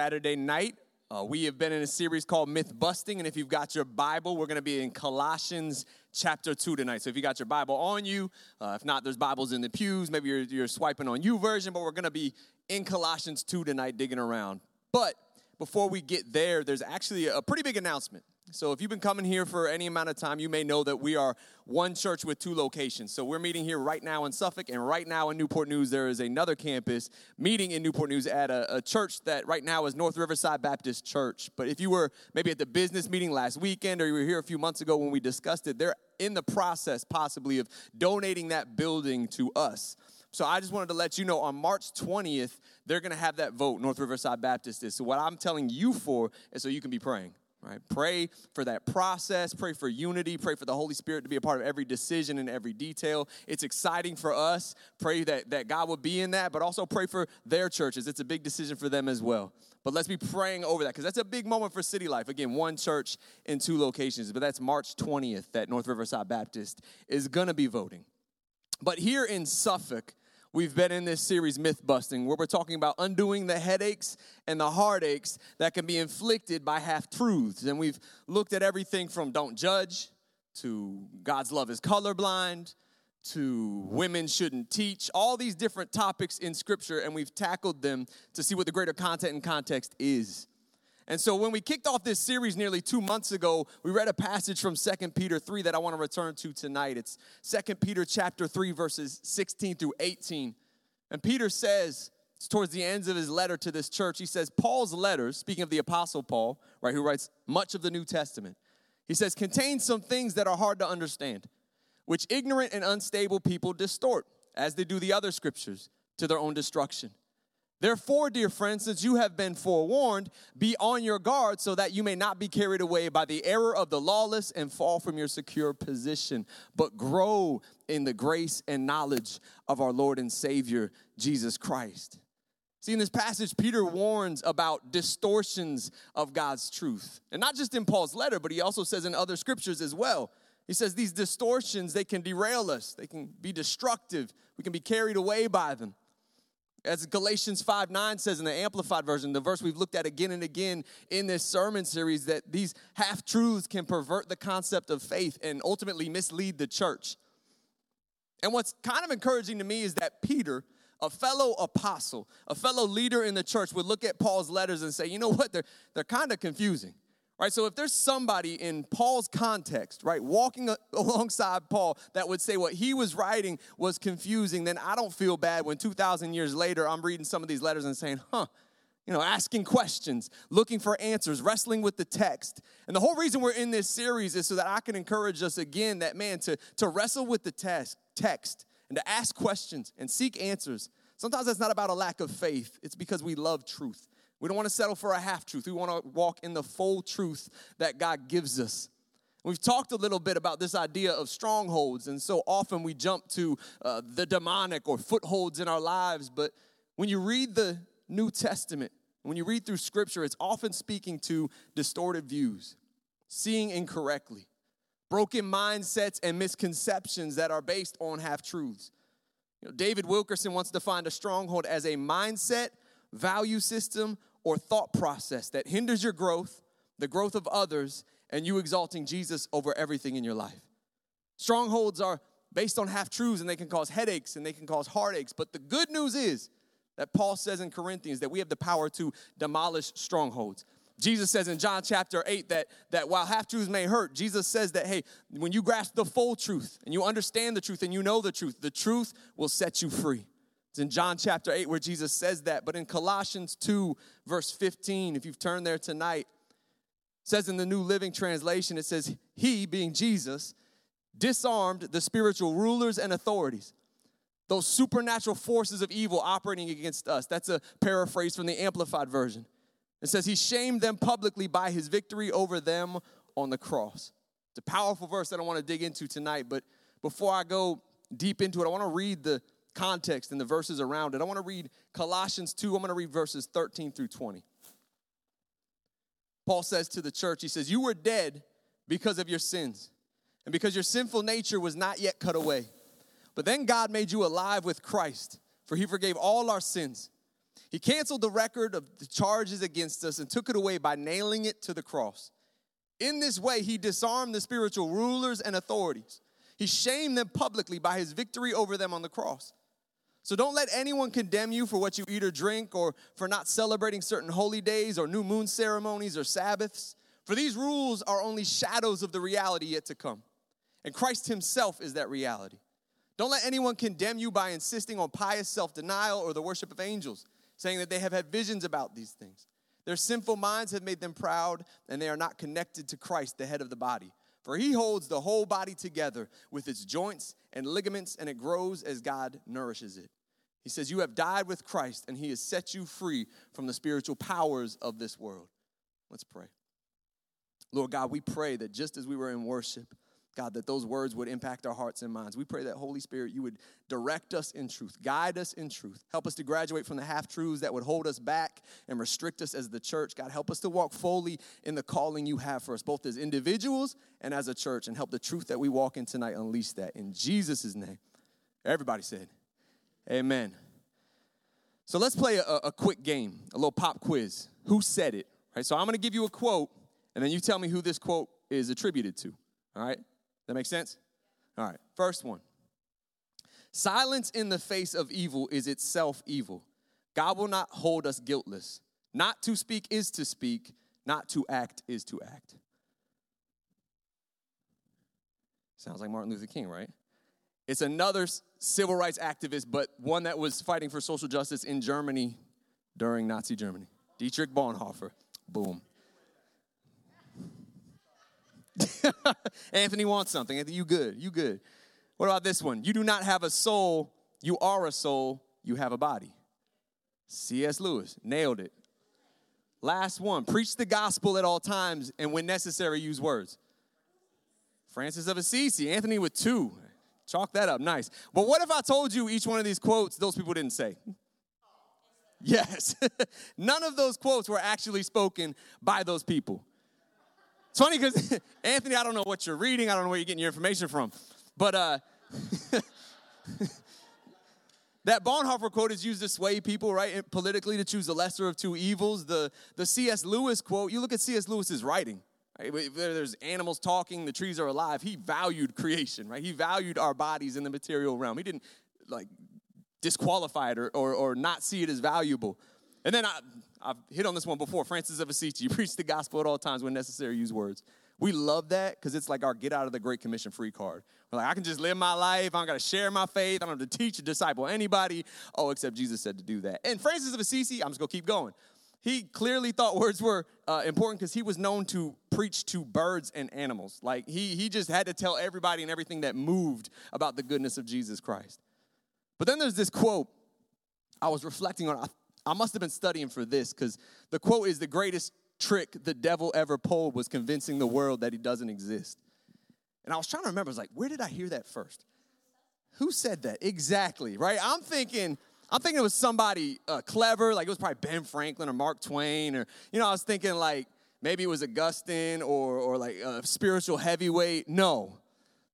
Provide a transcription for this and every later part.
Saturday night. Uh, we have been in a series called Myth Busting, and if you've got your Bible, we're going to be in Colossians chapter 2 tonight. So if you got your Bible on you, uh, if not, there's Bibles in the pews. Maybe you're, you're swiping on YouVersion, but we're going to be in Colossians 2 tonight, digging around. But before we get there, there's actually a pretty big announcement. So, if you've been coming here for any amount of time, you may know that we are one church with two locations. So, we're meeting here right now in Suffolk, and right now in Newport News, there is another campus meeting in Newport News at a, a, church that right now is North Riverside Baptist Church. But if you were maybe at the business meeting last weekend or you were here a few months ago when we discussed it, they're in the process possibly of donating that building to us. So I just wanted to let you know on March 20th, they're going to have that vote, North Riverside Baptist is. So what I'm telling you for is so you can be praying right? Pray for that process pray for unity pray for the holy spirit to be a part of every decision and every detail. It's exciting for us pray that, that god will be in that but also pray for their churches. It's a big decision for them as well. But let's be praying over that because that's a big moment for city life. Again one church in two locations but that's march 20th that north riverside baptist is going to be voting. But here in suffolk We've been in this series, Myth Busting, where we're talking about undoing the headaches and the heartaches that can be inflicted by half truths. And we've looked at everything from don't judge to God's love is colorblind to women shouldn't teach, all these different topics in Scripture, and we've tackled them to see what the greater content and context is. And so when we kicked off this series nearly two months ago, we read a passage from 2 Peter 3 that I want to return to tonight. It's 2 Peter chapter 3, verses 16 through 18. And Peter says, it's towards the ends of his letter to this church, he says, Paul's letters, speaking of the Apostle Paul, right, who writes much of the New Testament, he says, contain some things that are hard to understand, which ignorant and unstable people distort, as they do the other scriptures, to their own destruction. Therefore, dear friends, since you have been forewarned, be on your guard so that you may not be carried away by the error of the lawless and fall from your secure position, but grow in the grace and knowledge of our Lord and Savior, Jesus Christ. See, in this passage, Peter warns about distortions of God's truth. And not just in Paul's letter, but he also says in other scriptures as well. He says these distortions, they can derail us, they can be destructive, we can be carried away by them. As Galatians 5 9 says in the Amplified Version, the verse we've looked at again and again in this sermon series, that these half truths can pervert the concept of faith and ultimately mislead the church. And what's kind of encouraging to me is that Peter, a fellow apostle, a fellow leader in the church, would look at Paul's letters and say, you know what, they're, they're kind of confusing. Right, so if there's somebody in Paul's context, right, walking alongside Paul that would say what he was writing was confusing, then I don't feel bad when 2,000 years later I'm reading some of these letters and saying, huh, you know, asking questions, looking for answers, wrestling with the text. And the whole reason we're in this series is so that I can encourage us again that, man, to, to wrestle with the text, text and to ask questions and seek answers. Sometimes that's not about a lack of faith, it's because we love truth. We don't want to settle for a half truth. We want to walk in the full truth that God gives us. We've talked a little bit about this idea of strongholds, and so often we jump to uh, the demonic or footholds in our lives. But when you read the New Testament, when you read through Scripture, it's often speaking to distorted views, seeing incorrectly, broken mindsets, and misconceptions that are based on half truths. You know, David Wilkerson wants to find a stronghold as a mindset, value system, or thought process that hinders your growth, the growth of others, and you exalting Jesus over everything in your life. Strongholds are based on half truths and they can cause headaches and they can cause heartaches. But the good news is that Paul says in Corinthians that we have the power to demolish strongholds. Jesus says in John chapter 8 that, that while half truths may hurt, Jesus says that, hey, when you grasp the full truth and you understand the truth and you know the truth, the truth will set you free. It's in John chapter 8 where Jesus says that. But in Colossians 2, verse 15, if you've turned there tonight, says in the New Living Translation, it says, He, being Jesus, disarmed the spiritual rulers and authorities, those supernatural forces of evil operating against us. That's a paraphrase from the Amplified Version. It says, He shamed them publicly by His victory over them on the cross. It's a powerful verse that I want to dig into tonight, but before I go deep into it, I want to read the context and the verses around it. I want to read Colossians 2. I'm going to read verses 13 through 20. Paul says to the church, he says, You were dead because of your sins and because your sinful nature was not yet cut away. But then God made you alive with Christ, for he forgave all our sins. He canceled the record of the charges against us and took it away by nailing it to the cross. In this way, he disarmed the spiritual rulers and authorities. He shamed them publicly by his victory over them on the cross. So don't let anyone condemn you for what you eat or drink or for not celebrating certain holy days or new moon ceremonies or Sabbaths. For these rules are only shadows of the reality yet to come. And Christ himself is that reality. Don't let anyone condemn you by insisting on pious self denial or the worship of angels, saying that they have had visions about these things. Their sinful minds have made them proud, and they are not connected to Christ, the head of the body. For he holds the whole body together with its joints and ligaments, and it grows as God nourishes it. He says, You have died with Christ, and he has set you free from the spiritual powers of this world. Let's pray. Lord God, we pray that just as we were in worship, God, that those words would impact our hearts and minds. We pray that Holy Spirit, you would direct us in truth, guide us in truth, help us to graduate from the half truths that would hold us back and restrict us as the church. God, help us to walk fully in the calling you have for us, both as individuals and as a church, and help the truth that we walk in tonight unleash that. In Jesus' name. Everybody said, Amen. So let's play a, a quick game, a little pop quiz. Who said it? Right. So I'm to give you a quote, and then you tell me who this quote is attributed to. All right. That makes sense? All right, first one. Silence in the face of evil is itself evil. God will not hold us guiltless. Not to speak is to speak, not to act is to act. Sounds like Martin Luther King, right? It's another civil rights activist, but one that was fighting for social justice in Germany during Nazi Germany. Dietrich Bonhoeffer. Boom. Anthony wants something. Anthony, you good. You good. What about this one? You do not have a soul. You are a soul. You have a body. C.S. Lewis. Nailed it. Last one. Preach the gospel at all times and when necessary, use words. Francis of Assisi. Anthony with two. Chalk that up. Nice. But what if I told you each one of these quotes those people didn't say? Yes. None of those quotes were actually spoken by those people. It's funny because Anthony, I don't know what you're reading, I don't know where you're getting your information from, but uh, that Bonhoeffer quote is used to sway people, right, politically to choose the lesser of two evils. The the C.S. Lewis quote, you look at C.S. Lewis's writing. Right? There's animals talking, the trees are alive. He valued creation, right? He valued our bodies in the material realm. He didn't like disqualify it or, or, or not see it as valuable. And then I, I've hit on this one before. Francis of Assisi, preach the gospel at all times when necessary, use words. We love that because it's like our get out of the Great Commission free card. We're like, I can just live my life. I don't got to share my faith. I don't have to teach or disciple anybody. Oh, except Jesus said to do that. And Francis of Assisi, I'm just going to keep going. He clearly thought words were uh, important because he was known to preach to birds and animals. Like, he, he just had to tell everybody and everything that moved about the goodness of Jesus Christ. But then there's this quote I was reflecting on. I must have been studying for this because the quote is the greatest trick the devil ever pulled was convincing the world that he doesn't exist. And I was trying to remember, I was like, where did I hear that first? Who said that? Exactly, right? I'm thinking, I'm thinking it was somebody uh, clever, like it was probably Ben Franklin or Mark Twain, or, you know, I was thinking like maybe it was Augustine or, or like a spiritual heavyweight. No,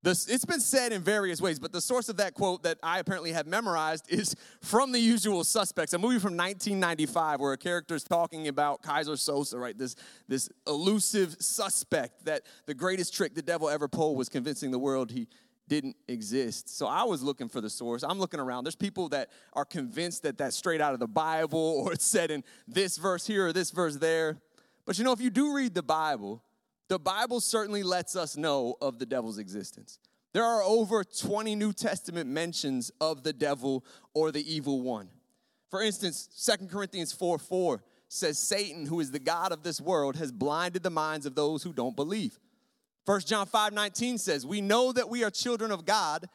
this, it's been said in various ways, but the source of that quote that I apparently have memorized is from The Usual Suspects, a movie from 1995 where a character is talking about Keyser Söze, right? This, this elusive suspect that the greatest trick the devil ever pulled was convincing the world he didn't exist. So I was looking for the source. I'm looking around. There's people that are convinced that that's straight out of the Bible or it's said in this verse here or this verse there. But you know, if you do read the Bible, the Bible certainly lets us know of the devil's existence. There are over 20 New Testament mentions of the devil or the evil one. For instance, 2 Corinthians 4 4 says, Satan, who is the God of this world, has blinded the minds of those who don't believe. 1 John 5 19 says, We know that we are children of God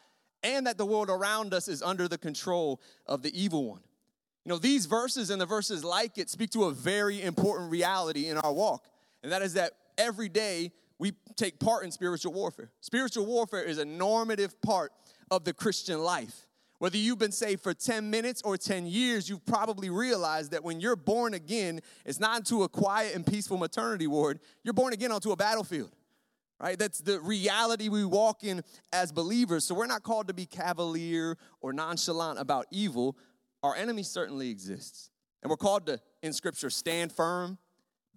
and that the world around us is under the control of the evil one. You know, these verses and the verses like it speak to a very important reality in our walk, and that is that every day we take part in spiritual warfare. Spiritual warfare is a normative part of the Christian life. Whether you've been saved for 10 minutes or 10 years, you've probably realized that when you're born again, it's not into a quiet and peaceful maternity ward, you're born again onto a battlefield. Right? That's the reality we walk in as believers. So we're not called to be cavalier or nonchalant about evil. Our enemy certainly exists. And we're called to, in Scripture, stand firm,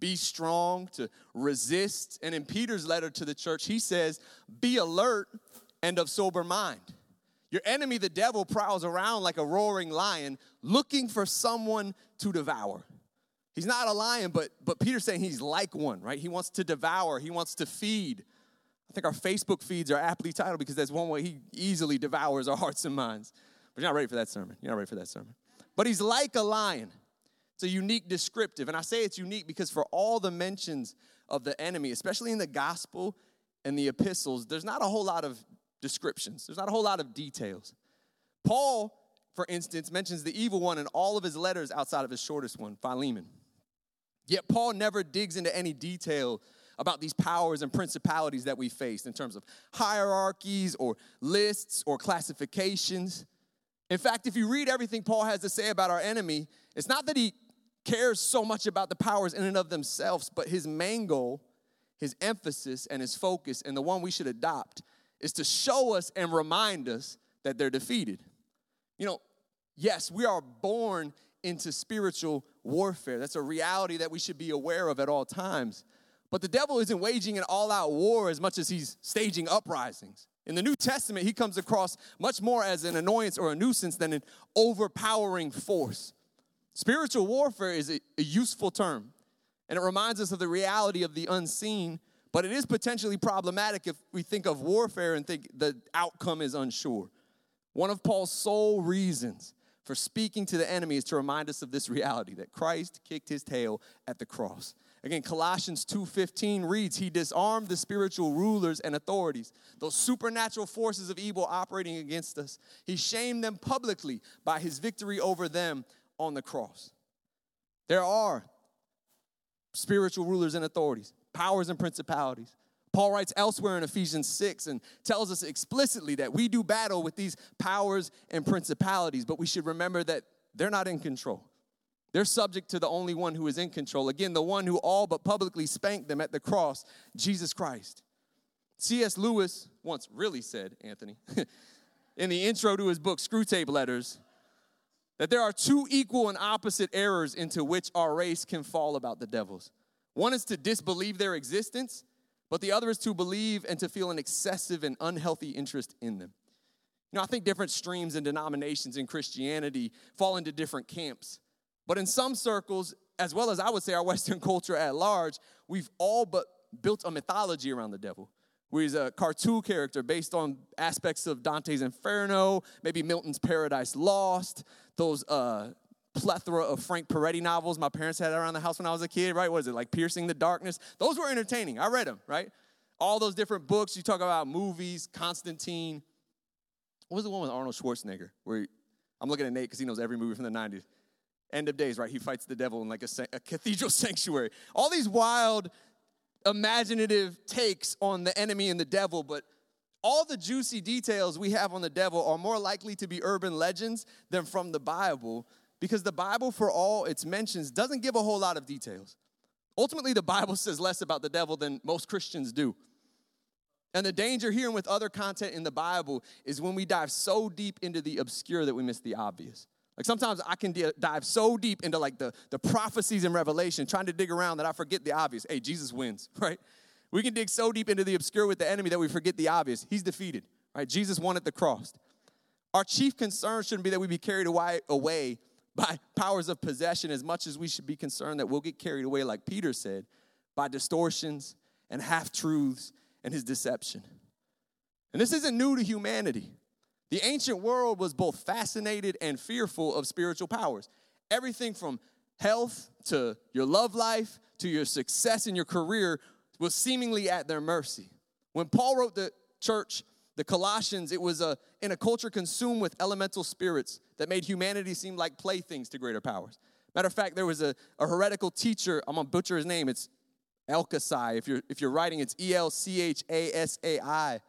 be strong, to resist. And in Peter's letter to the church, he says, be alert and of sober mind. Your enemy, the devil, prowls around like a roaring lion looking for someone to devour. He's not a lion, but, but Peter's saying he's like one, right? He wants to devour, he wants to feed. I think our Facebook feeds are aptly titled because that's one way he easily devours our hearts and minds. But you're not ready for that sermon. You're not ready for that sermon. But he's like a lion. It's a unique descriptive. And I say it's unique because for all the mentions of the enemy, especially in the gospel and the epistles, there's not a whole lot of descriptions, there's not a whole lot of details. Paul, for instance, mentions the evil one in all of his letters outside of his shortest one, Philemon. Yet Paul never digs into any detail about these powers and principalities that we face in terms of hierarchies or lists or classifications. In fact, if you read everything Paul has to say about our enemy, it's not that he cares so much about the powers in and of themselves, but his main goal, his emphasis, and his focus, and the one we should adopt, is to show us and remind us that they're defeated. You know, yes, we are born into spiritual warfare. That's a reality that we should be aware of at all times. But the devil isn't waging an all out war as much as he's staging uprisings. In the New Testament, he comes across much more as an annoyance or a nuisance than an overpowering force. Spiritual warfare is a, a useful term, and it reminds us of the reality of the unseen, but it is potentially problematic if we think of warfare and think the outcome is unsure. One of Paul's sole reasons for speaking to the enemy is to remind us of this reality that Christ kicked his tail at the cross. Again, Colossians 2:15 reads, "He disarmed the spiritual rulers and authorities, those supernatural forces of evil operating against us. He shamed them publicly by his victory over them on the cross." There are spiritual rulers and authorities, powers and principalities. Paul writes elsewhere in Ephesians 6 and tells us explicitly that we do battle with these powers and principalities, but we should remember that they're not in control. They're subject to the only one who is in control. Again, the one who all but publicly spanked them at the cross, Jesus Christ. C.S. Lewis once really said, Anthony, in the intro to his book, Screwtape Letters, that there are two equal and opposite errors into which our race can fall about the devils. One is to disbelieve their existence, but the other is to believe and to feel an excessive and unhealthy interest in them. You know, I think different streams and denominations in Christianity fall into different camps. But in some circles, as well as I would say our Western culture at large, we've all but built a mythology around the devil. Where he's a cartoon character based on aspects of Dante's Inferno, maybe Milton's Paradise Lost, those uh, plethora of Frank Peretti novels my parents had around the house when I was a kid, right? What is it, like Piercing the Darkness? Those were entertaining. I read them, right? All those different books. You talk about movies, Constantine. What was the one with Arnold Schwarzenegger? Where he, I'm looking at Nate because he knows every movie from the 90s. End of days, right? He fights the devil in like a, a cathedral sanctuary. All these wild, imaginative takes on the enemy and the devil, but all the juicy details we have on the devil are more likely to be urban legends than from the Bible because the Bible, for all its mentions, doesn't give a whole lot of details. Ultimately, the Bible says less about the devil than most Christians do. And the danger here and with other content in the Bible is when we dive so deep into the obscure that we miss the obvious. Like sometimes I can dive so deep into like the, the prophecies in revelation, trying to dig around that I forget the obvious. Hey, Jesus wins, right? We can dig so deep into the obscure with the enemy that we forget the obvious. He's defeated, right? Jesus won at the cross. Our chief concern shouldn't be that we be carried away by powers of possession as much as we should be concerned that we'll get carried away, like Peter said, by distortions and half truths and his deception. And this isn't new to humanity. The ancient world was both fascinated and fearful of spiritual powers. Everything from health to your love life to your success in your career was seemingly at their mercy. When Paul wrote the church the Colossians, it was a, in a culture consumed with elemental spirits that made humanity seem like playthings to greater powers. Matter of fact, there was a, a heretical teacher, I'm gonna butcher his name, it's Elchasai. If you're, if you're writing, it's E L C H A S A I.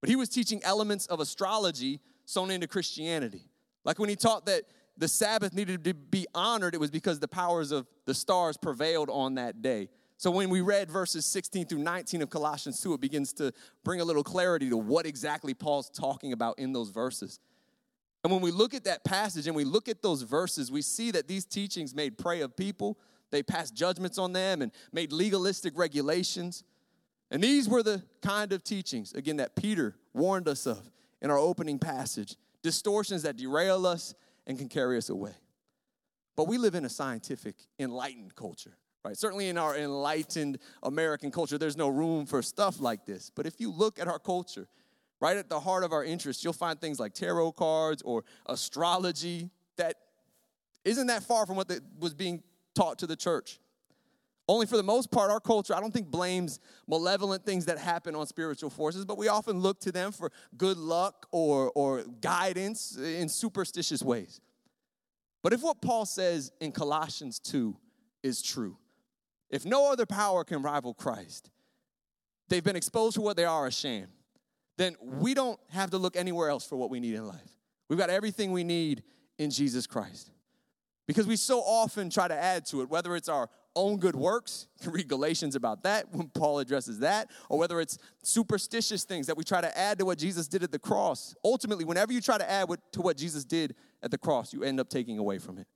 But he was teaching elements of astrology sewn into Christianity. Like when he taught that the Sabbath needed to be honored, it was because the powers of the stars prevailed on that day. So when we read verses 16 through 19 of Colossians 2, it begins to bring a little clarity to what exactly Paul's talking about in those verses. And when we look at that passage and we look at those verses, we see that these teachings made prey of people. They passed judgments on them and made legalistic regulations. And these were the kind of teachings, again, that Peter warned us of in our opening passage distortions that derail us and can carry us away. But we live in a scientific, enlightened culture, right? Certainly in our enlightened American culture, there's no room for stuff like this. But if you look at our culture, right at the heart of our interests, you'll find things like tarot cards or astrology that isn't that far from what was being taught to the church. Only for the most part, our culture, I don't think, blames malevolent things that happen on spiritual forces, but we often look to them for good luck or, or guidance in superstitious ways. But if what Paul says in Colossians 2 is true, if no other power can rival Christ, they've been exposed to what they are ashamed, then we don't have to look anywhere else for what we need in life. We've got everything we need in Jesus Christ. Because we so often try to add to it, whether it's our own good works, you can read Galatians about that when Paul addresses that, or whether it's superstitious things that we try to add to what Jesus did at the cross. Ultimately, whenever you try to add to what Jesus did at the cross, you end up taking away from it.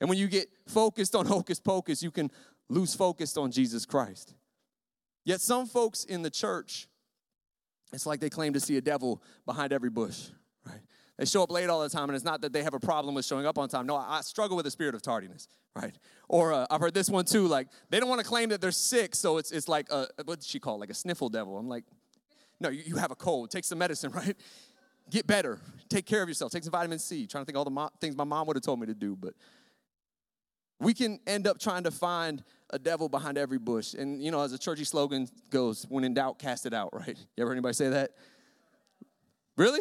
And when you get focused on hocus pocus, you can lose focus on Jesus Christ. Yet some folks in the church, it's like they claim to see a devil behind every bush, right? They show up late all the time, and it's not that they have a problem with showing up on time. No, I, struggle with the spirit of tardiness, right? Or uh, I've heard this one too, like they don't want to claim that they're sick, so it's, it's like, a, what's she call it? Like a sniffle devil. I'm like, no, you, you have a cold. Take some medicine, right? Get better. Take care of yourself. Take some vitamin C. trying to think all the mo- things my mom would have told me to do, but we can end up trying to find a devil behind every bush. And, you know, as a churchy slogan goes, when in doubt, cast it out, right? You ever heard anybody say that? Really?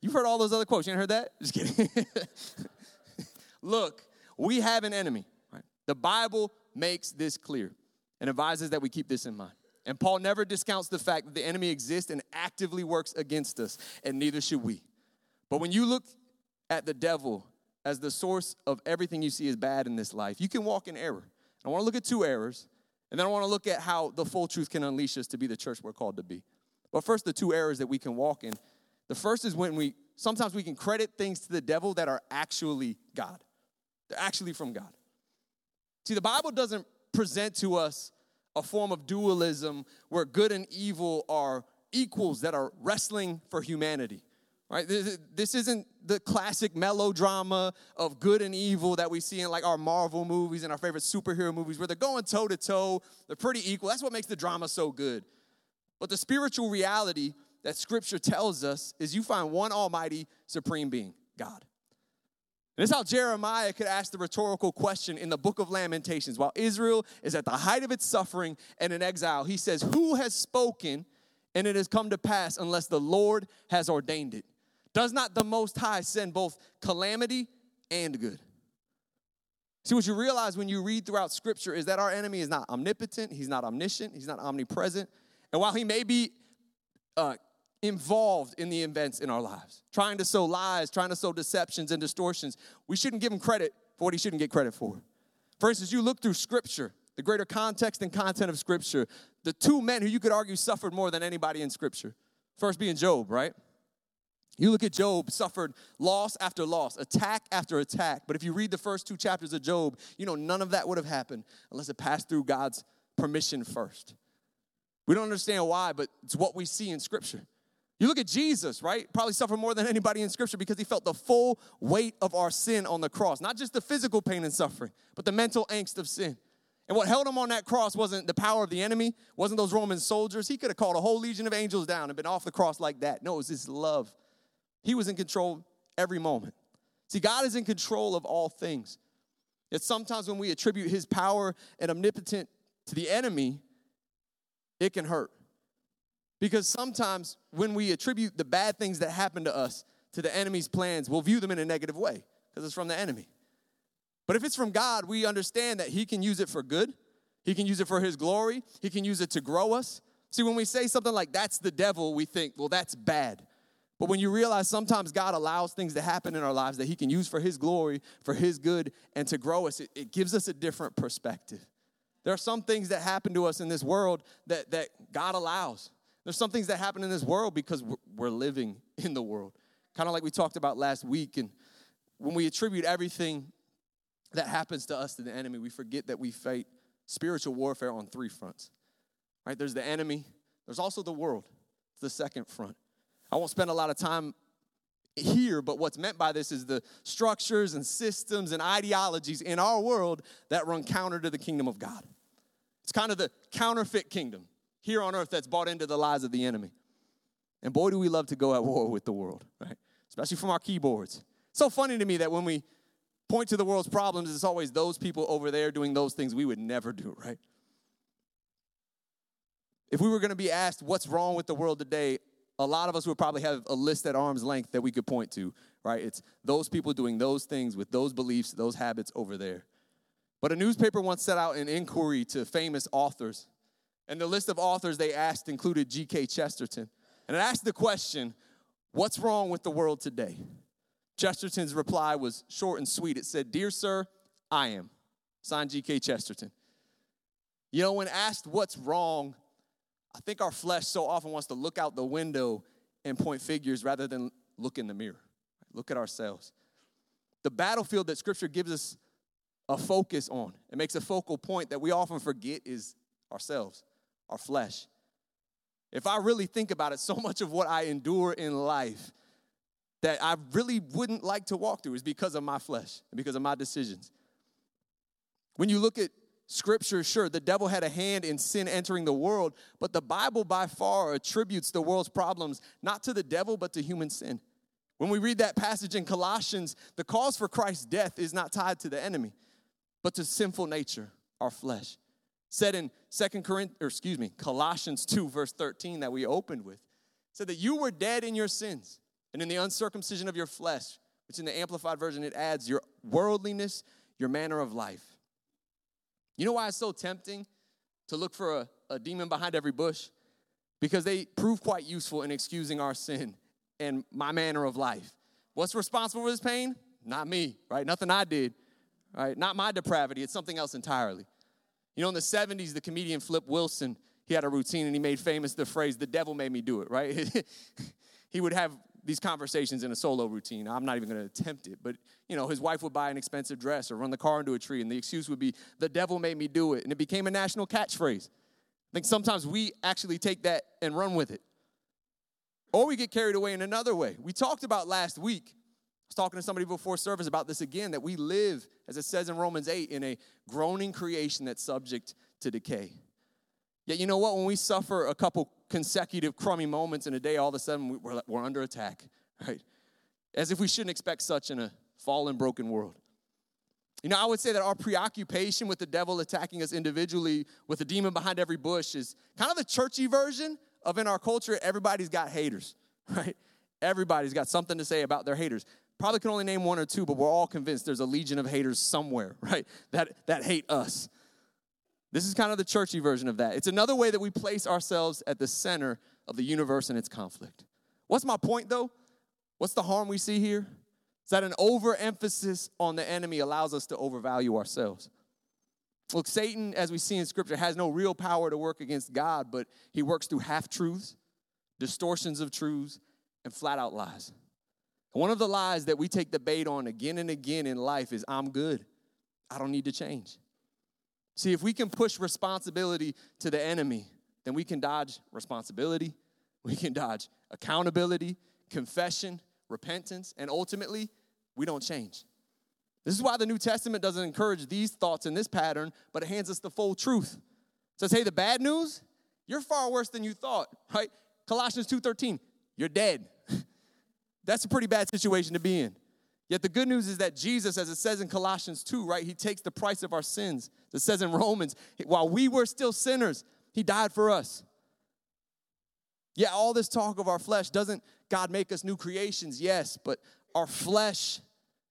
You've heard all those other quotes. You ain't heard that? Just kidding. Look, we have an enemy. Right? The Bible makes this clear and advises that we keep this in mind. And Paul never discounts the fact that the enemy exists and actively works against us, and neither should we. But when you look at the devil as the source of everything you see is bad in this life, you can walk in error. I want to look at two errors, and then I want to look at how the full truth can unleash us to be the church we're called to be. But first, the two errors that we can walk in the first is when we sometimes we can credit things to the devil that are actually God. They're actually from God. See, the Bible doesn't present to us a form of dualism where good and evil are equals that are wrestling for humanity. Right? This isn't the classic melodrama of good and evil that we see in like our Marvel movies and our favorite superhero movies where they're going toe to toe, they're pretty equal. That's what makes the drama so good. But the spiritual reality that scripture tells us is you find one almighty supreme being, God. And this is how Jeremiah could ask the rhetorical question in the book of Lamentations. While Israel is at the height of its suffering and in exile, he says, Who has spoken and it has come to pass unless the Lord has ordained it? Does not the Most High send both calamity and good? See, what you realize when you read throughout Scripture is that our enemy is not omnipotent, he's not omniscient, he's not omnipresent. And while he may be uh, involved in the events in our lives, trying to sow lies, trying to sow deceptions and distortions. We shouldn't give him credit for what he shouldn't get credit for. For instance, you look through Scripture, the greater context and content of Scripture, the two men who you could argue suffered more than anybody in Scripture. First being Job, right? You look at Job, suffered loss after loss, attack after attack. But if you read the first two chapters of Job, you know none of that would have happened unless it passed through God's permission first. We don't understand why, but it's what we see in Scripture. You look at Jesus, right? Probably suffered more than anybody in Scripture because he felt the full weight of our sin on the cross. Not just the physical pain and suffering, but the mental angst of sin. And what held him on that cross wasn't the power of the enemy, wasn't those Roman soldiers. He could have called a whole legion of angels down and been off the cross like that. No, it was his love. He was in control every moment. See, God is in control of all things. Yet sometimes when we attribute his power and omnipotent to the enemy, it can hurt. Because sometimes when we attribute the bad things that happen to us to the enemy's plans, we'll view them in a negative way because it's from the enemy. But if it's from God, we understand that He can use it for good, He can use it for His glory, He can use it to grow us. See, when we say something like that's the devil, we think, well, that's bad. But when you realize sometimes God allows things to happen in our lives that He can use for His glory, for His good, and to grow us, it, it gives us a different perspective. There are some things that happen to us in this world that, that God allows. There's some things that happen in this world because we're living in the world. Kind of like we talked about last week. And when we attribute everything that happens to us to the enemy, we forget that we fight spiritual warfare on three fronts. Right? There's the enemy, there's also the world. It's the second front. I won't spend a lot of time here, but what's meant by this is the structures and systems and ideologies in our world that run counter to the kingdom of God. It's kind of the counterfeit kingdom here on earth that's bought into the lies of the enemy. And boy, do we love to go at war with the world, right? Especially from our keyboards. It's so funny to me that when we point to the world's problems, it's always those people over there doing those things we would never do, right? If we were going to be asked what's wrong with the world today, a lot of us would probably have a list at arm's length that we could point to, right? It's those people doing those things with those beliefs, those habits over there. But a newspaper once set out an inquiry to famous authors. And the list of authors they asked included G.K. Chesterton. And it asked the question, What's wrong with the world today? Chesterton's reply was short and sweet. It said, Dear sir, I am. Signed G.K. Chesterton. You know, when asked what's wrong, I think our flesh so often wants to look out the window and point figures rather than look in the mirror, look at ourselves. The battlefield that Scripture gives us a focus on, it makes a focal point that we often forget is ourselves, our flesh. If I really think about it, so much of what I endure in life that I really wouldn't like to walk through is because of my flesh and because of my decisions. When you look at scripture, sure, the devil had a hand in sin entering the world, but the Bible by far attributes the world's problems not to the devil, but to human sin. When we read that passage in Colossians, the cause for Christ's death is not tied to the enemy, but to sinful nature, our flesh. Said in Second Corinthians, or excuse me, Colossians 2, verse 13, that we opened with, said that you were dead in your sins and in the uncircumcision of your flesh, which in the Amplified Version it adds your worldliness, your manner of life. You know why it's so tempting to look for a, a demon behind every bush? Because they prove quite useful in excusing our sin and my manner of life. What's responsible for this pain? Not me, right? Nothing I did, right? Not my depravity, it's something else entirely. You know, in the 70s, the comedian Flip Wilson, he had a routine and he made famous the phrase, the devil made me do it, right? he would have these conversations in a solo routine. I'm not even going to attempt it, but you know, his wife would buy an expensive dress or run the car into a tree, and the excuse would be, "The devil made me do it," and it became a national catchphrase. I think sometimes we actually take that and run with it, or we get carried away in another way. We talked about last week. I was talking to somebody before service about this again that we live, as it says in Romans 8, in a groaning creation that's subject to decay. Yet, you know what? When we suffer a couple consecutive crummy moments in a day, all of a sudden we're, we're under attack, right? As if we shouldn't expect such in a fallen, broken world. You know, I would say that our preoccupation with the devil attacking us individually with a demon behind every bush is kind of the churchy version of in our culture, everybody's got haters, right? Everybody's got something to say about their haters. Probably can only name one or two, but we're all convinced there's a legion of haters somewhere, right? That, that hate us. This is kind of the churchy version of that. It's another way that we place ourselves at the center of the universe and its conflict. What's my point though? What's the harm we see here? Is that an overemphasis on the enemy allows us to overvalue ourselves. Look, Satan, as we see in Scripture, has no real power to work against God, but he works through half truths, distortions of truths, and flat out lies. one of the lies that we take the bait on again and again in life is I'm good. I don't need to change. See, if we can push responsibility to the enemy, then we can dodge responsibility, we can dodge accountability, confession, repentance, and ultimately, we don't change. This is why the New Testament doesn't encourage these thoughts in this pattern, but it hands us the full truth. It says, hey, the bad news, you're far worse than you thought, right? Colossians 2:13, you're dead. That's a pretty bad situation to be in. Yet the good news is that Jesus, as it says in Colossians 2, right, he takes the price of our sins. It says in Romans, while we were still sinners, he died for us. Yeah, all this talk of our flesh, doesn't God make us new creations? Yes, but our flesh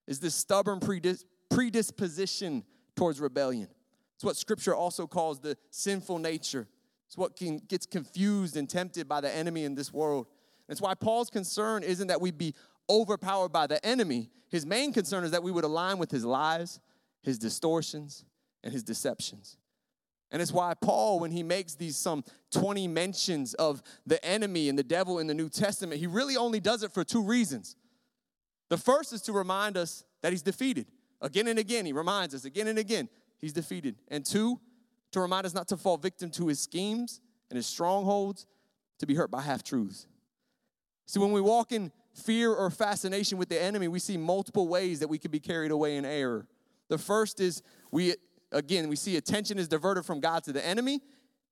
is this stubborn predis- predisposition towards rebellion. It's what scripture also calls the sinful nature. It's what can, gets confused and tempted by the enemy in this world. That's why Paul's concern isn't that we be overpowered by the enemy. His main concern is that we would align with his lies, his distortions, and his deceptions. And it's why Paul, when he makes these some 20 mentions of the enemy and the devil in the New Testament, he really only does it for two reasons. The first is to remind us that he's defeated. Again and again, he reminds us again and again, he's defeated. And two, to remind us not to fall victim to his schemes and his strongholds, to be hurt by half truths. See, when we walk in fear or fascination with the enemy, we see multiple ways that we could be carried away in error. The first is we, again, we see attention is diverted from God to the enemy,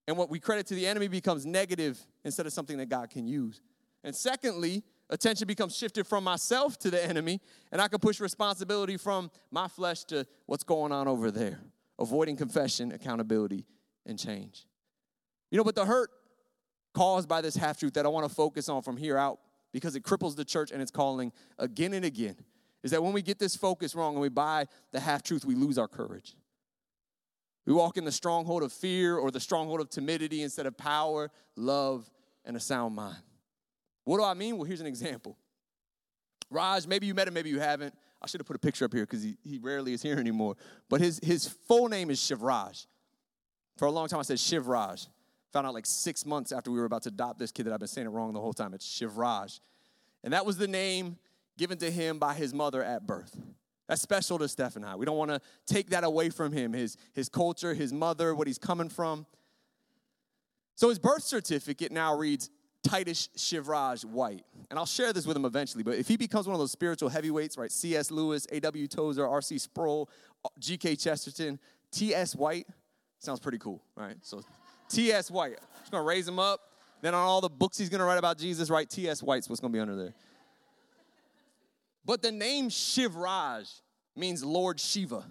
and what we credit to the enemy becomes negative instead of something that God can use. And secondly, attention becomes shifted from myself to the enemy, and I can push responsibility from my flesh to what's going on over there, avoiding confession, accountability, and change. You know, but the hurt caused by this half truth that I want to focus on from here out because it cripples the church and its calling again and again is that when we get this focus wrong and we buy the half truth, we lose our courage. We walk in the stronghold of fear or the stronghold of timidity instead of power, love, and a sound mind. What do I mean? Well, here's an example. Raj, maybe you met him, maybe you haven't. I should have put a picture up here because he, he rarely is here anymore. But his, his full name is Shivraj. For a long time, I said Shivraj. Found out like six months after we were about to adopt this kid that I've been saying it wrong the whole time. It's Shivraj. And that was the name given to him by his mother at birth. That's special to Steph and I. We don't want to take that away from him, his, his culture, his mother, what he's coming from. So his birth certificate now reads Titus Shivraj White. And I'll share this with him eventually, but if he becomes one of those spiritual heavyweights, right? C.S. Lewis, A.W. Tozer, R.C. Sproul, G.K. Chesterton, T.S. White, sounds pretty cool, right? So T.S. White. Just gonna raise him up. Then on all the books he's gonna write about Jesus, write T.S. White's what's gonna be under there. But the name Shivraj means Lord Shiva.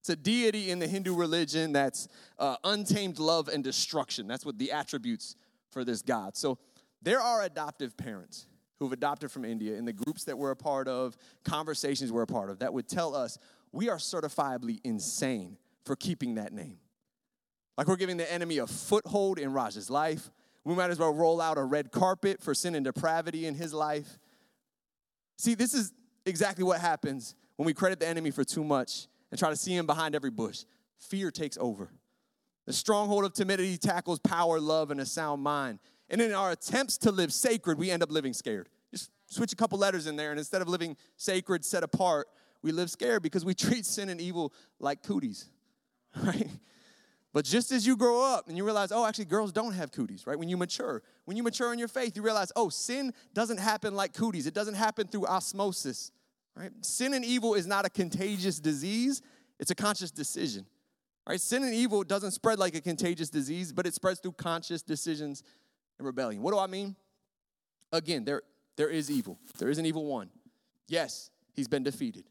It's a deity in the Hindu religion that's uh, untamed love and destruction. That's what the attributes for this God. So there are adoptive parents who've adopted from India in the groups that we're a part of, conversations we're a part of, that would tell us we are certifiably insane for keeping that name. Like we're giving the enemy a foothold in Raj's life. We might as well roll out a red carpet for sin and depravity in his life. See, this is exactly what happens when we credit the enemy for too much and try to see him behind every bush. Fear takes over. The stronghold of timidity tackles power, love, and a sound mind. And in our attempts to live sacred, we end up living scared. Just switch a couple letters in there, and instead of living sacred, set apart, we live scared because we treat sin and evil like cooties, right? But just as you grow up and you realize, oh, actually, girls don't have cooties, right? When you mature, when you mature in your faith, you realize, oh, sin doesn't happen like cooties. It doesn't happen through osmosis, right? Sin and evil is not a contagious disease, it's a conscious decision, right? Sin and evil doesn't spread like a contagious disease, but it spreads through conscious decisions and rebellion. What do I mean? Again, there, there is evil. There is an evil one. Yes, he's been defeated.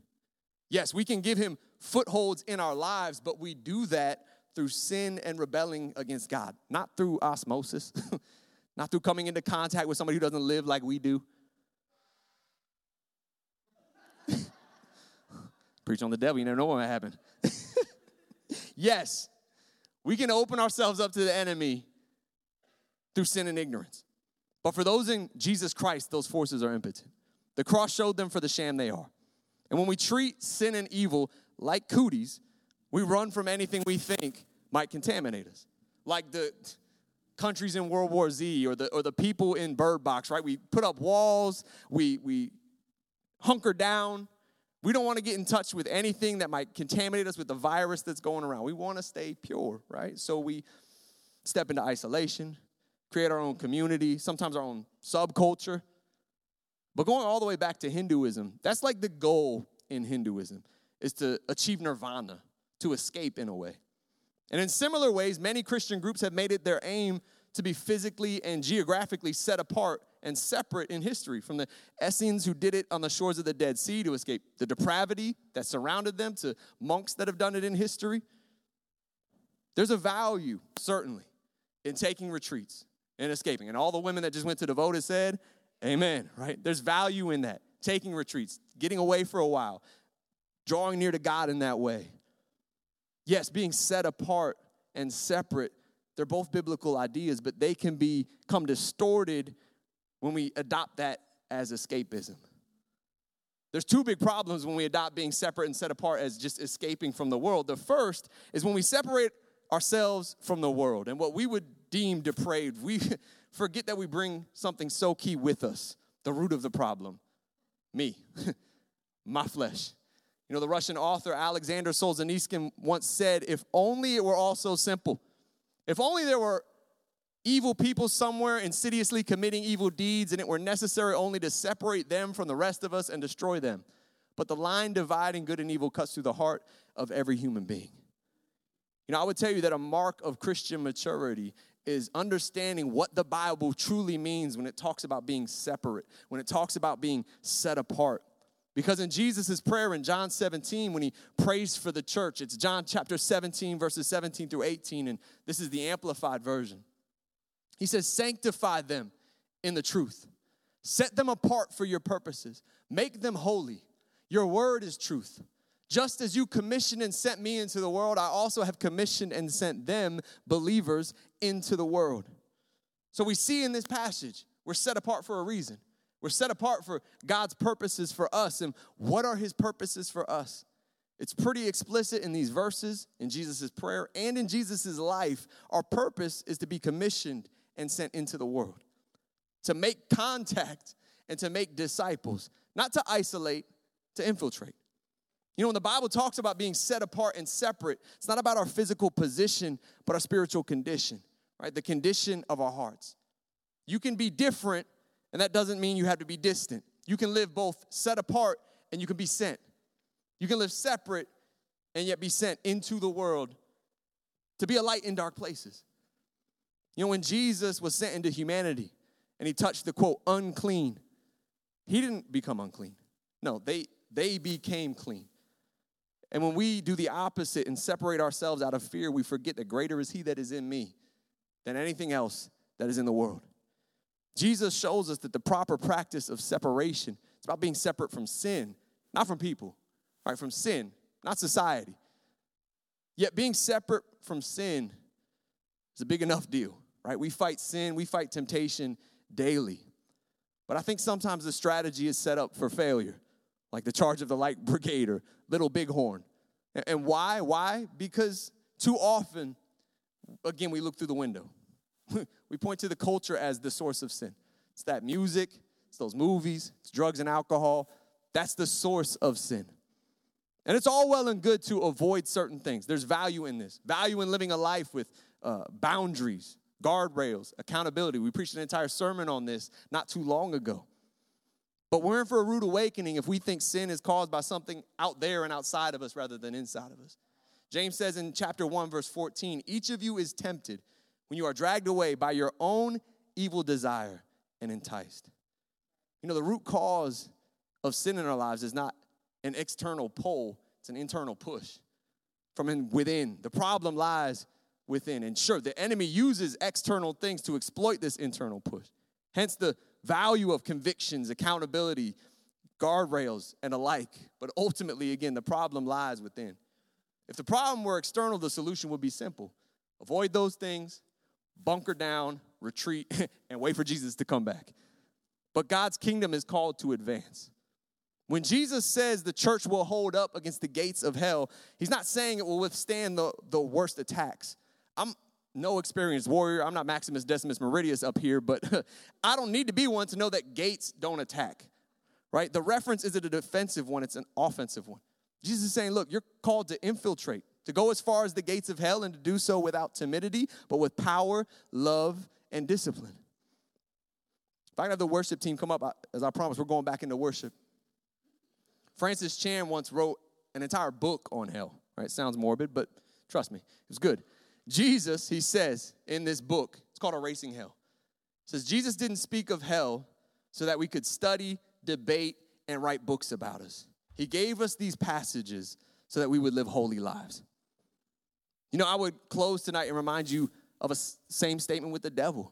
Yes, we can give him footholds in our lives, but we do that through sin and rebelling against God, not through osmosis, not through coming into contact with somebody who doesn't live like we do. Preach on the devil, you never know what might happen. yes, we can open ourselves up to the enemy through sin and ignorance. But for those in Jesus Christ, those forces are impotent. The cross showed them for the sham they are. And when we treat sin and evil like cooties, we run from anything we think might contaminate us. Like the countries in World War Z or the, or the people in Bird Box, right? We put up walls, we, we hunker down. We don't want to get in touch with anything that might contaminate us with the virus that's going around. We want to stay pure, right? So we step into isolation, create our own community, sometimes our own subculture. But going all the way back to Hinduism, that's like the goal in Hinduism is to achieve nirvana, to escape in a way. And in similar ways, many Christian groups have made it their aim to be physically and geographically set apart and separate in history from the Essenes who did it on the shores of the Dead Sea to escape the depravity that surrounded them, to monks that have done it in history. There's a value, certainly, in taking retreats and escaping. And all the women that just went to Devoted said, Amen, right? There's value in that. Taking retreats, getting away for a while, drawing near to God in that way. Yes, being set apart and separate, they're both biblical ideas, but they can become distorted when we adopt that as escapism. There's two big problems when we adopt being separate and set apart as just escaping from the world. The first is when we separate ourselves from the world and what we would deem depraved, we forget that we bring something so key with us the root of the problem me, my flesh. You know, the Russian author Alexander Solzhenitsyn once said, If only it were all so simple. If only there were evil people somewhere insidiously committing evil deeds and it were necessary only to separate them from the rest of us and destroy them. But the line dividing good and evil cuts through the heart of every human being. You know, I would tell you that a mark of Christian maturity is understanding what the Bible truly means when it talks about being separate, when it talks about being set apart. Because in Jesus' prayer in John 17, when he prays for the church, it's John chapter 17, verses 17 through 18, and this is the amplified version. He says, Sanctify them in the truth, set them apart for your purposes, make them holy. Your word is truth. Just as you commissioned and sent me into the world, I also have commissioned and sent them, believers, into the world. So we see in this passage, we're set apart for a reason. We're set apart for God's purposes for us. And what are his purposes for us? It's pretty explicit in these verses, in Jesus' prayer, and in Jesus' life. Our purpose is to be commissioned and sent into the world, to make contact and to make disciples, not to isolate, to infiltrate. You know, when the Bible talks about being set apart and separate, it's not about our physical position, but our spiritual condition, right? The condition of our hearts. You can be different, and that doesn't mean you have to be distant. You can live both set apart and you can be sent. You can live separate and yet be sent into the world to be a light in dark places. You know, when Jesus was sent into humanity and he touched the quote, unclean, he didn't become unclean. No, they, they became clean. And when we do the opposite and separate ourselves out of fear, we forget that greater is He that is in me than anything else that is in the world. Jesus shows us that the proper practice of separation is about being separate from sin, not from people, right? From sin, not society. Yet being separate from sin is a big enough deal, right? We fight sin, we fight temptation daily. But I think sometimes the strategy is set up for failure like the charge of the light brigade or little bighorn. And why? Why? Because too often, again, we look through the window. we point to the culture as the source of sin. It's that music, it's those movies, it's drugs and alcohol. That's the source of sin. And it's all well and good to avoid certain things. There's value in this, value in living a life with uh, boundaries, guardrails, accountability. We preached an entire sermon on this not too long ago. But we're in for a rude awakening if we think sin is caused by something out there and outside of us rather than inside of us. James says in chapter 1, verse 14, each of you is tempted when you are dragged away by your own evil desire and enticed. You know, the root cause of sin in our lives is not an external pull, it's an internal push from within. The problem lies within. And sure, the enemy uses external things to exploit this internal push. Hence the value of convictions, accountability, guardrails, and alike. But ultimately, again, the problem lies within. If the problem were external, the solution would be simple avoid those things, bunker down, retreat, and wait for Jesus to come back. But God's kingdom is called to advance. When Jesus says the church will hold up against the gates of hell, he's not saying it will withstand the, the worst attacks. I'm, no experienced warrior. I'm not Maximus Decimus Meridius up here, but I don't need to be one to know that gates don't attack, right? The reference isn't a defensive one, it's an offensive one. Jesus is saying, look, you're called to infiltrate, to go as far as the gates of hell and to do so without timidity, but with power, love, and discipline. If I can have the worship team come up, as I promised, we're going back into worship. Francis Chan once wrote an entire book on hell, right? Sounds morbid, but trust me, it was good. Jesus, he says in this book, it's called Erasing Hell. Says Jesus didn't speak of hell so that we could study, debate, and write books about us. He gave us these passages so that we would live holy lives. You know, I would close tonight and remind you of a same statement with the devil.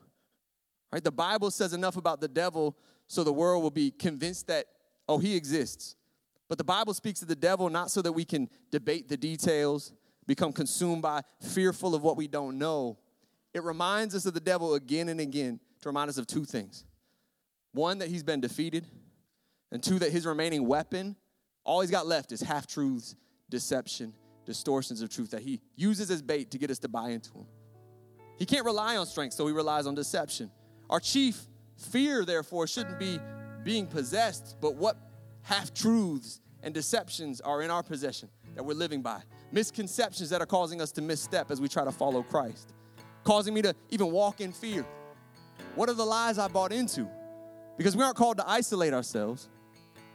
Right? The Bible says enough about the devil so the world will be convinced that oh, he exists. But the Bible speaks of the devil not so that we can debate the details, become consumed by, fearful of what we don't know, it reminds us of the devil again and again to remind us of two things. One, that he's been defeated, and two, that his remaining weapon, all he's got left is half truths, deception, distortions of truth that he uses as bait to get us to buy into him. He can't rely on strength, so he relies on deception. Our chief fear, therefore, shouldn't be being possessed, but what half truths and deceptions are in our possession that we're living by. Misconceptions that are causing us to misstep as we try to follow Christ, causing me to even walk in fear. What are the lies I bought into? Because we aren't called to isolate ourselves,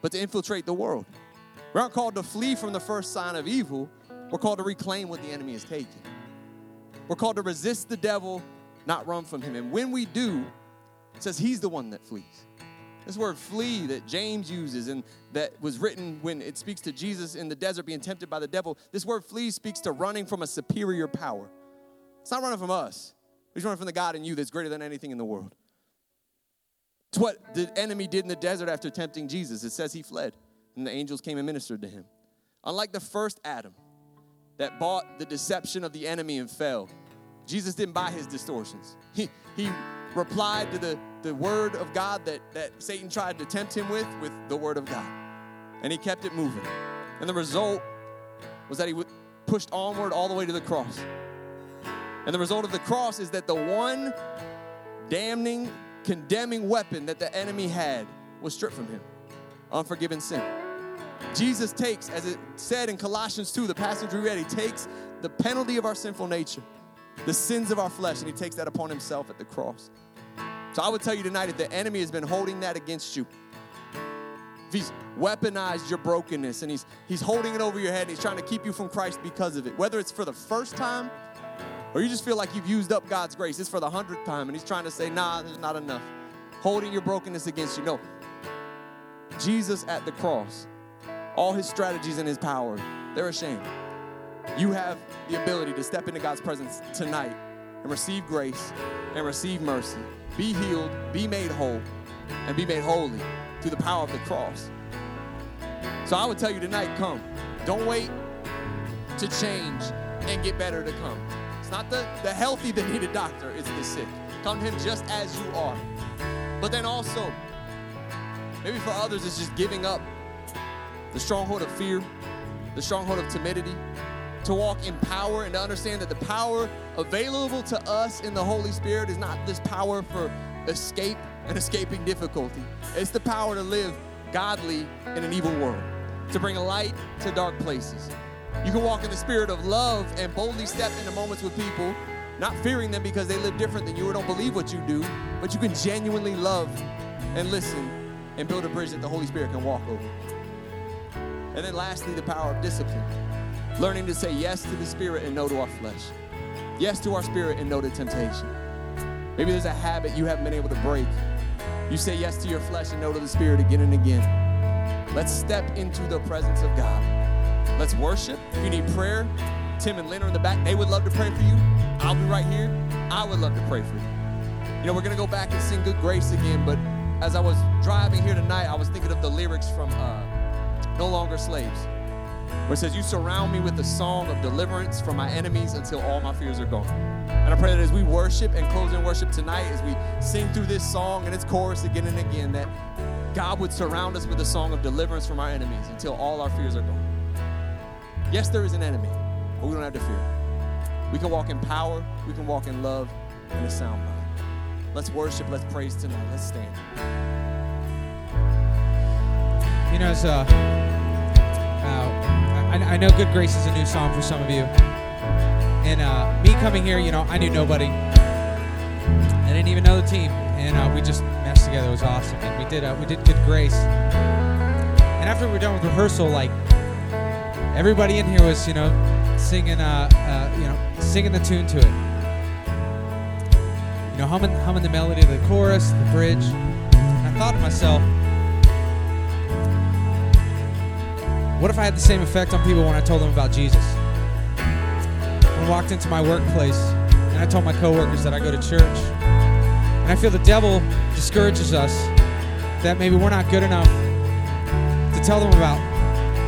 but to infiltrate the world. We aren't called to flee from the first sign of evil, we're called to reclaim what the enemy has taken. We're called to resist the devil, not run from him. And when we do, it says he's the one that flees. This word flee that James uses and that was written when it speaks to Jesus in the desert being tempted by the devil, this word flee speaks to running from a superior power. It's not running from us, he's running from the God in you that's greater than anything in the world. It's what the enemy did in the desert after tempting Jesus. It says he fled, and the angels came and ministered to him. Unlike the first Adam that bought the deception of the enemy and fell, Jesus didn't buy his distortions. He, he replied to the, the word of God that, that Satan tried to tempt him with, with the word of God. And he kept it moving. And the result was that he pushed onward all the way to the cross. And the result of the cross is that the one damning, condemning weapon that the enemy had was stripped from him unforgiven sin. Jesus takes, as it said in Colossians 2, the passage we read, he takes the penalty of our sinful nature the sins of our flesh, and He takes that upon Himself at the cross. So I would tell you tonight if the enemy has been holding that against you, if he's weaponized your brokenness and he's he's holding it over your head and he's trying to keep you from Christ because of it, whether it's for the first time or you just feel like you've used up God's grace, it's for the hundredth time and he's trying to say, nah, there's not enough. Holding your brokenness against you. No. Jesus at the cross, all his strategies and his power, they're ashamed you have the ability to step into God's presence tonight and receive grace and receive mercy, be healed, be made whole, and be made holy through the power of the cross. So I would tell you tonight come. Don't wait to change and get better to come. It's not the, the healthy that need a doctor, it's the sick. Come to Him just as you are. But then also, maybe for others, it's just giving up the stronghold of fear, the stronghold of timidity, to walk in power and to understand that the power available to us in the Holy Spirit is not this power for escape and escaping difficulty. It's the power to live godly in an evil world, to bring light to dark places. You can walk in the spirit of love and boldly step into moments with people, not fearing them because they live different than you or don't believe what you do, but you can genuinely love and listen and build a bridge that the Holy Spirit can walk over. And then lastly, the power of discipline Learning to say yes to the Spirit and no to our flesh. Yes to our spirit and no to temptation. Maybe there's a habit you haven't been able to break. You say yes to your flesh and no to the Spirit again and again. Let's step into the presence of God. Let's worship. If you need prayer, Tim and Lynn are in the back. They would love to pray for you. I'll be right here. I would love to pray for you. You know, we're going to go back and sing Good Grace again, but as I was driving here tonight, I was thinking of the lyrics from uh, No Longer Slaves where it says, You surround me with the song of deliverance from my enemies until all my fears are gone. And I pray that as we worship and close in worship tonight, as we sing through this song and its chorus again and again, that God would surround us with a song of deliverance from our enemies until all our fears are gone. Yes, there is an enemy, but we don't have to fear. We can walk in power, we can walk in love, and a sound mind. Let's worship, let's praise tonight. Let's stand. You know, it's uh, uh I, I, know Good Grace is a new song for some of you. And uh, me coming here, you know, I knew nobody. I didn't even know the team. And uh, we just meshed together. It was awesome. And we did, uh, we did Good Grace. And after we were done with rehearsal, like, everybody in here was, you know, singing, uh, uh, you know, singing the tune to it. You know, humming, humming the melody of the chorus, the bridge. And I thought to myself, What if I had the same effect on people when I told them about Jesus? When I walked into my workplace and I told my coworkers that I go to church, and I feel the devil discourages us that maybe we're not good enough to tell them about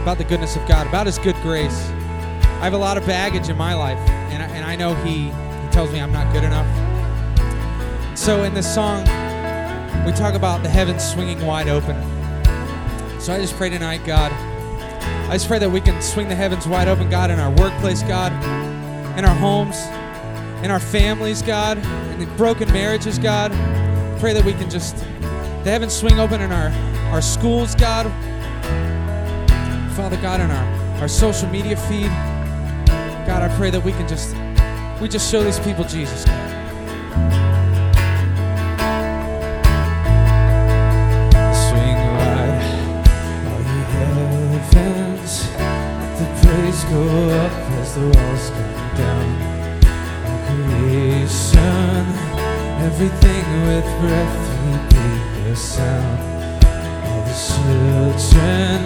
about the goodness of God, about His good grace. I have a lot of baggage in my life, and I, and I know He He tells me I'm not good enough. So in this song, we talk about the heavens swinging wide open. So I just pray tonight, God I just pray that we can swing the heavens wide open, God, in our workplace, God, in our homes, in our families, God, in the broken marriages, God. Pray that we can just, the heavens swing open in our, our schools, God. Father God, in our, our social media feed. God, I pray that we can just, we just show these people Jesus, God. Go up as the walls come down. All creation, everything with breath, repeat the sound. All the children,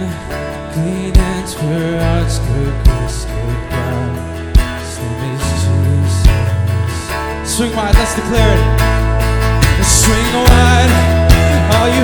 clean hands, pure hearts, good grace, good God. His name is Jesus. Swing wide, let's declare it. Swing wide, all you